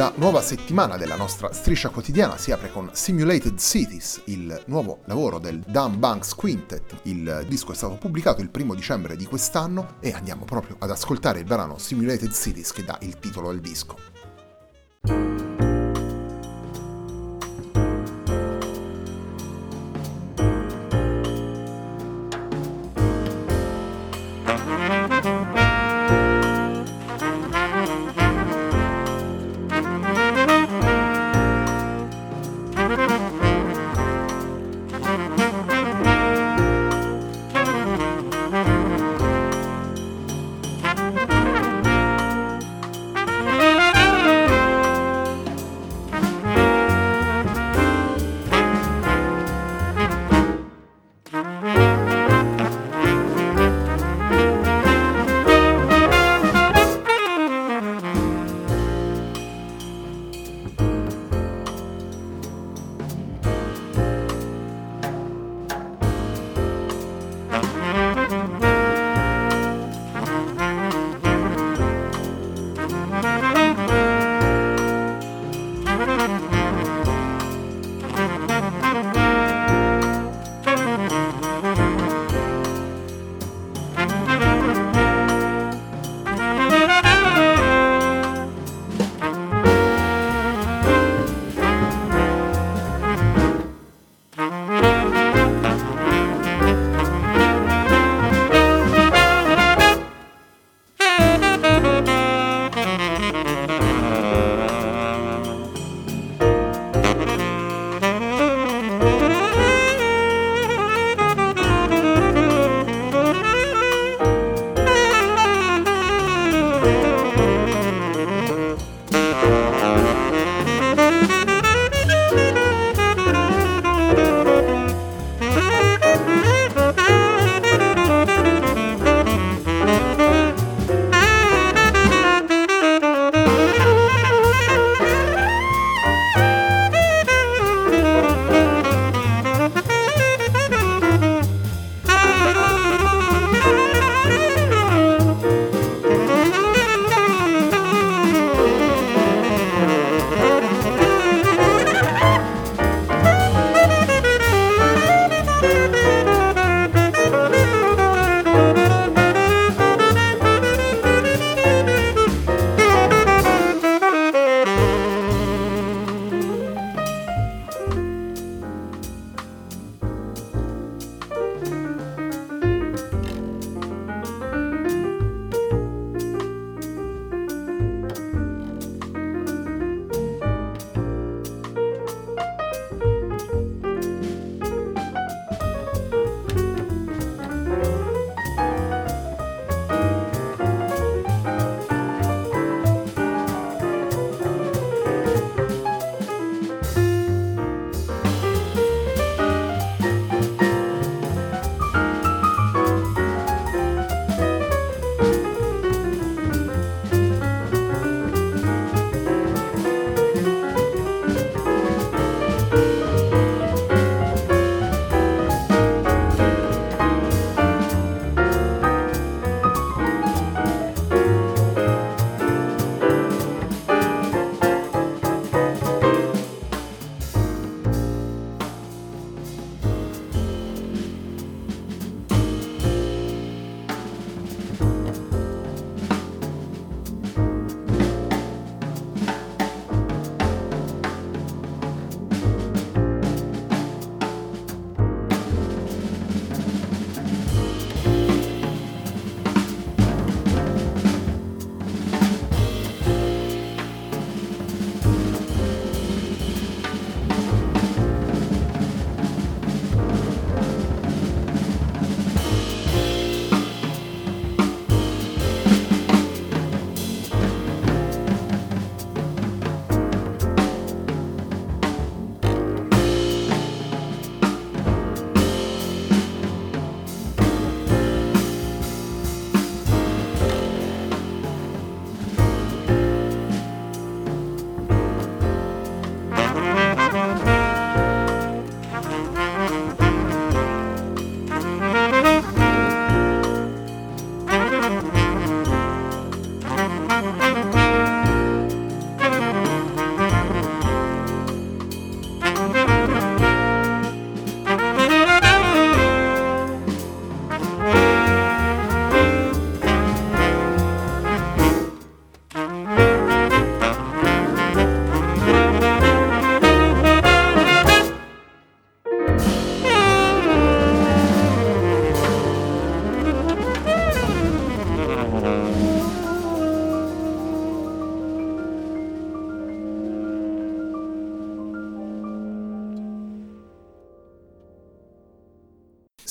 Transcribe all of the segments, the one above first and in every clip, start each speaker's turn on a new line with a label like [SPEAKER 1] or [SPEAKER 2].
[SPEAKER 1] La nuova settimana della nostra striscia quotidiana si apre con Simulated Cities, il nuovo lavoro del Dan Banks Quintet. Il disco è stato pubblicato il primo dicembre di quest'anno e andiamo proprio ad ascoltare il brano Simulated Cities che dà il titolo al disco.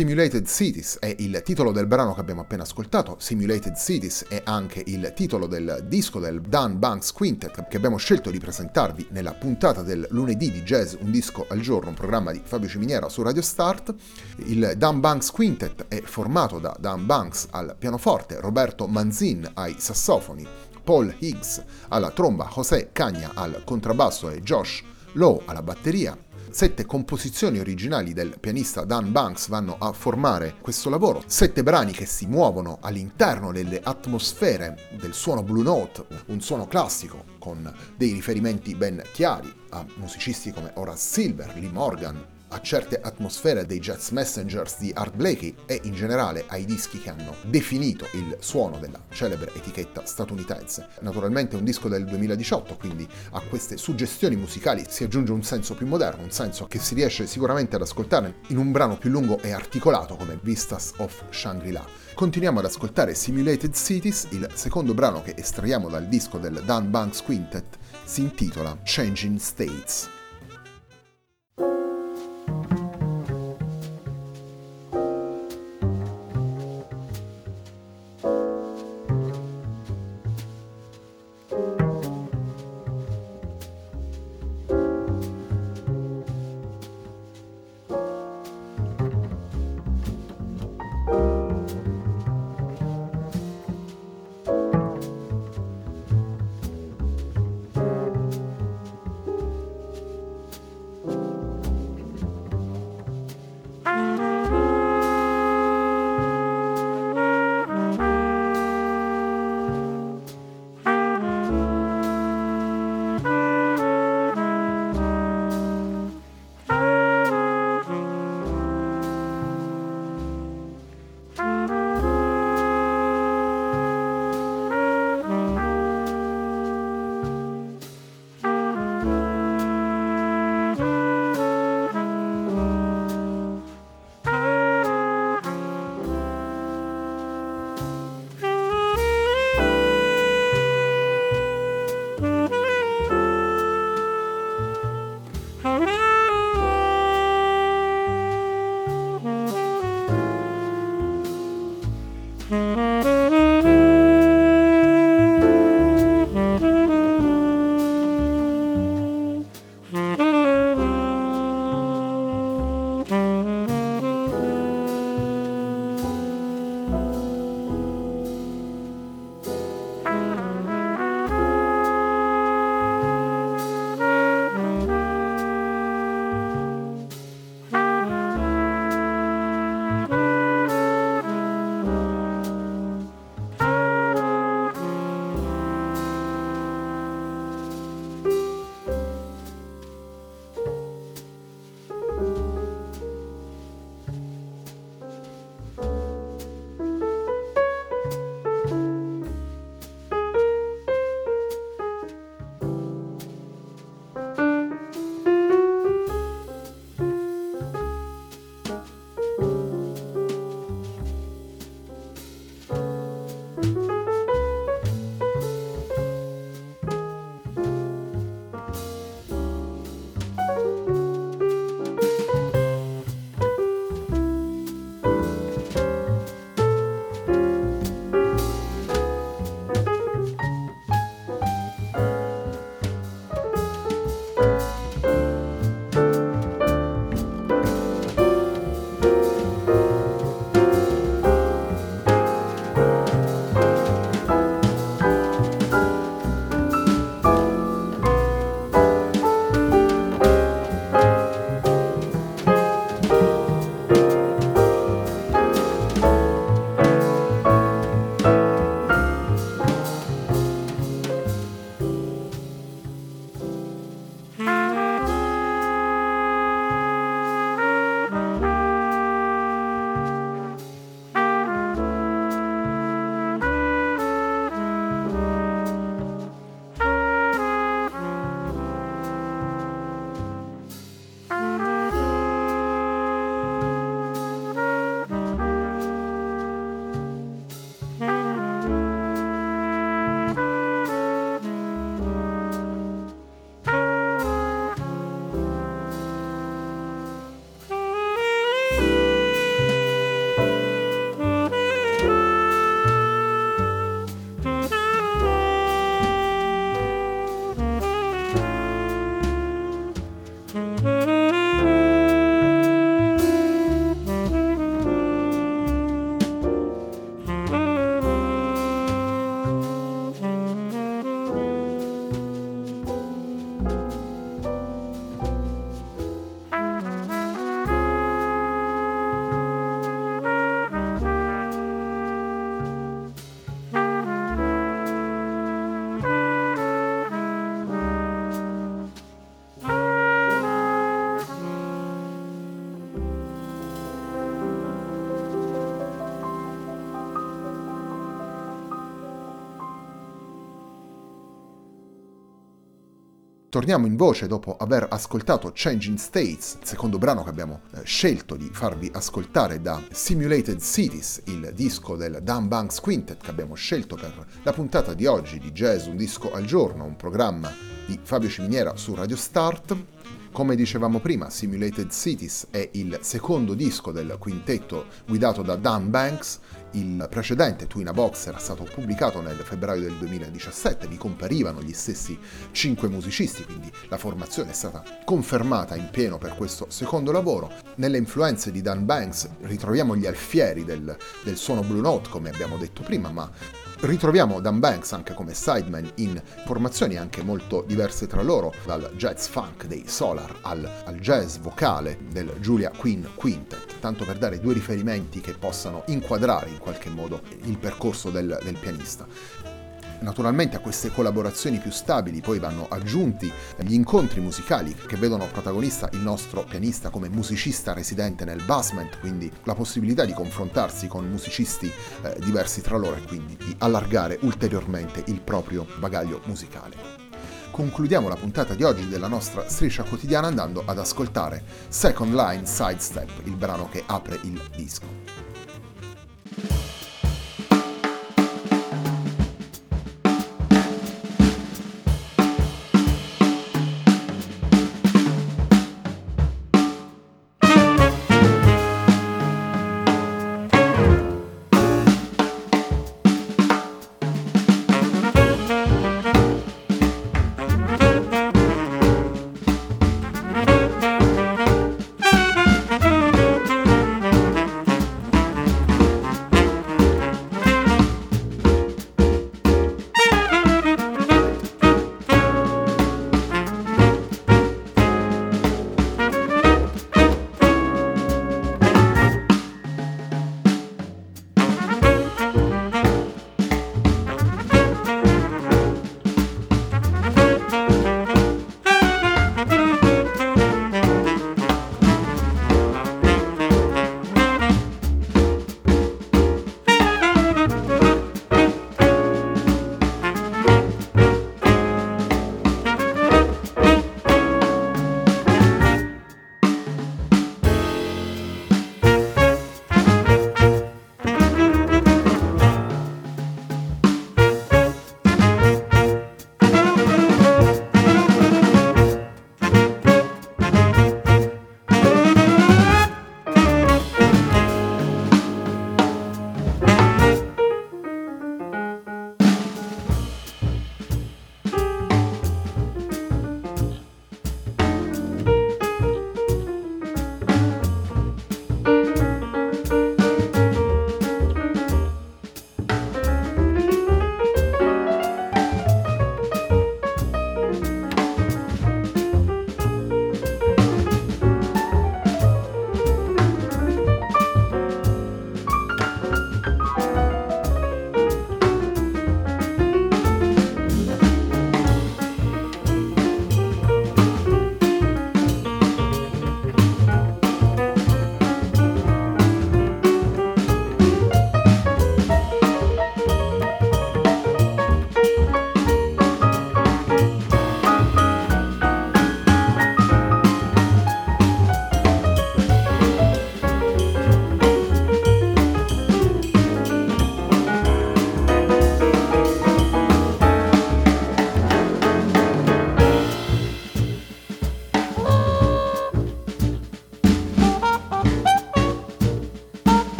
[SPEAKER 1] Simulated Cities è il titolo del brano che abbiamo appena ascoltato, Simulated Cities è anche il titolo del disco del Dan Banks Quintet che abbiamo scelto di presentarvi nella puntata del lunedì di Jazz Un disco al giorno, un programma di Fabio Ciminiera su Radio Start. Il Dan Banks Quintet è formato da Dan Banks al pianoforte, Roberto Manzin ai sassofoni, Paul Higgs alla tromba, José Cagna al contrabbasso e Josh Lowe alla batteria, Sette composizioni originali del pianista Dan Banks vanno a formare questo lavoro, sette brani che si muovono all'interno delle atmosfere del suono Blue Note, un suono classico con dei riferimenti ben chiari a musicisti come Horace Silver, Lee Morgan, a certe atmosfere dei Jazz Messengers di Art Blakey e in generale ai dischi che hanno definito il suono della celebre etichetta statunitense. Naturalmente è un disco del 2018, quindi a queste suggestioni musicali si aggiunge un senso più moderno, un senso che si riesce sicuramente ad ascoltare in un brano più lungo e articolato come Vistas of Shangri-La. Continuiamo ad ascoltare Simulated Cities, il secondo brano che estraiamo dal disco del Dan Banks Quintet si intitola Changing States. Torniamo in voce dopo aver ascoltato Changing States, il secondo brano che abbiamo eh, scelto di farvi ascoltare da Simulated Cities, il disco del Dan Banks Quintet che abbiamo scelto per la puntata di oggi di Jazz Un Disco al Giorno, un programma di Fabio Ciminiera su Radio Start. Come dicevamo prima, Simulated Cities è il secondo disco del quintetto guidato da Dan Banks. Il precedente, Twina Box, era stato pubblicato nel febbraio del 2017, vi comparivano gli stessi cinque musicisti, quindi la formazione è stata confermata in pieno per questo secondo lavoro. Nelle influenze di Dan Banks ritroviamo gli alfieri del, del suono Blue Note, come abbiamo detto prima, ma Ritroviamo Dan Banks anche come sideman in formazioni anche molto diverse tra loro, dal jazz funk dei Solar al, al jazz vocale del Julia Quinn Quintet, tanto per dare due riferimenti che possano inquadrare in qualche modo il percorso del, del pianista. Naturalmente a queste collaborazioni più stabili poi vanno aggiunti gli incontri musicali che vedono protagonista il nostro pianista come musicista residente nel basement, quindi la possibilità di confrontarsi con musicisti eh, diversi tra loro e quindi di allargare ulteriormente il proprio bagaglio musicale concludiamo la puntata di oggi della nostra striscia quotidiana andando ad ascoltare Second Line Sidestep, il brano che apre il disco.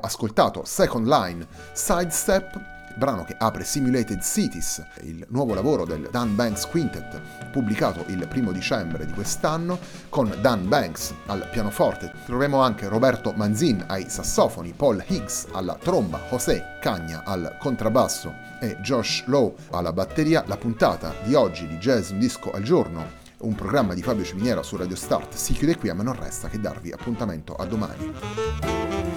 [SPEAKER 1] Ascoltato Second Line Sidestep brano che apre Simulated Cities, il nuovo lavoro del Dan Banks Quintet, pubblicato il primo dicembre di quest'anno, con Dan Banks al pianoforte. Troviamo anche Roberto Manzin ai sassofoni, Paul Higgs alla tromba, José Cagna al contrabbasso e Josh Lowe alla batteria. La puntata di oggi di Jazz Un Disco al Giorno un programma di Fabio Ciminiera su Radio Start si chiude qui, a me non resta che darvi appuntamento a domani.